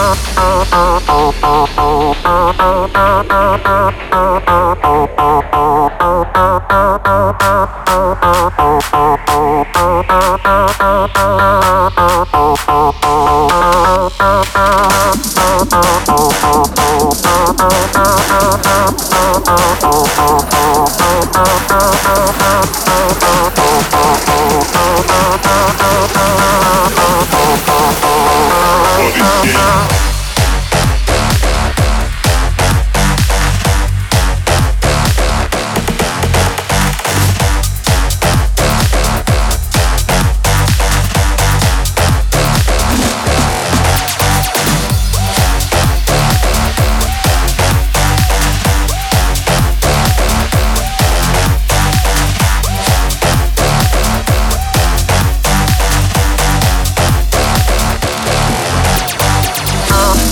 Oh,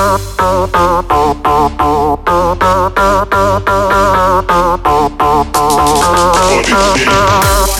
What you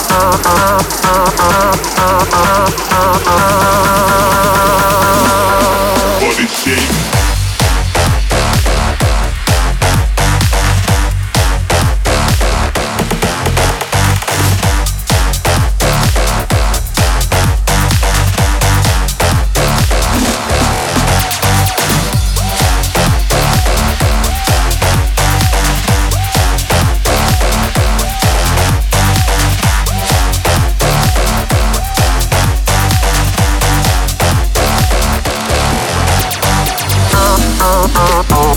up on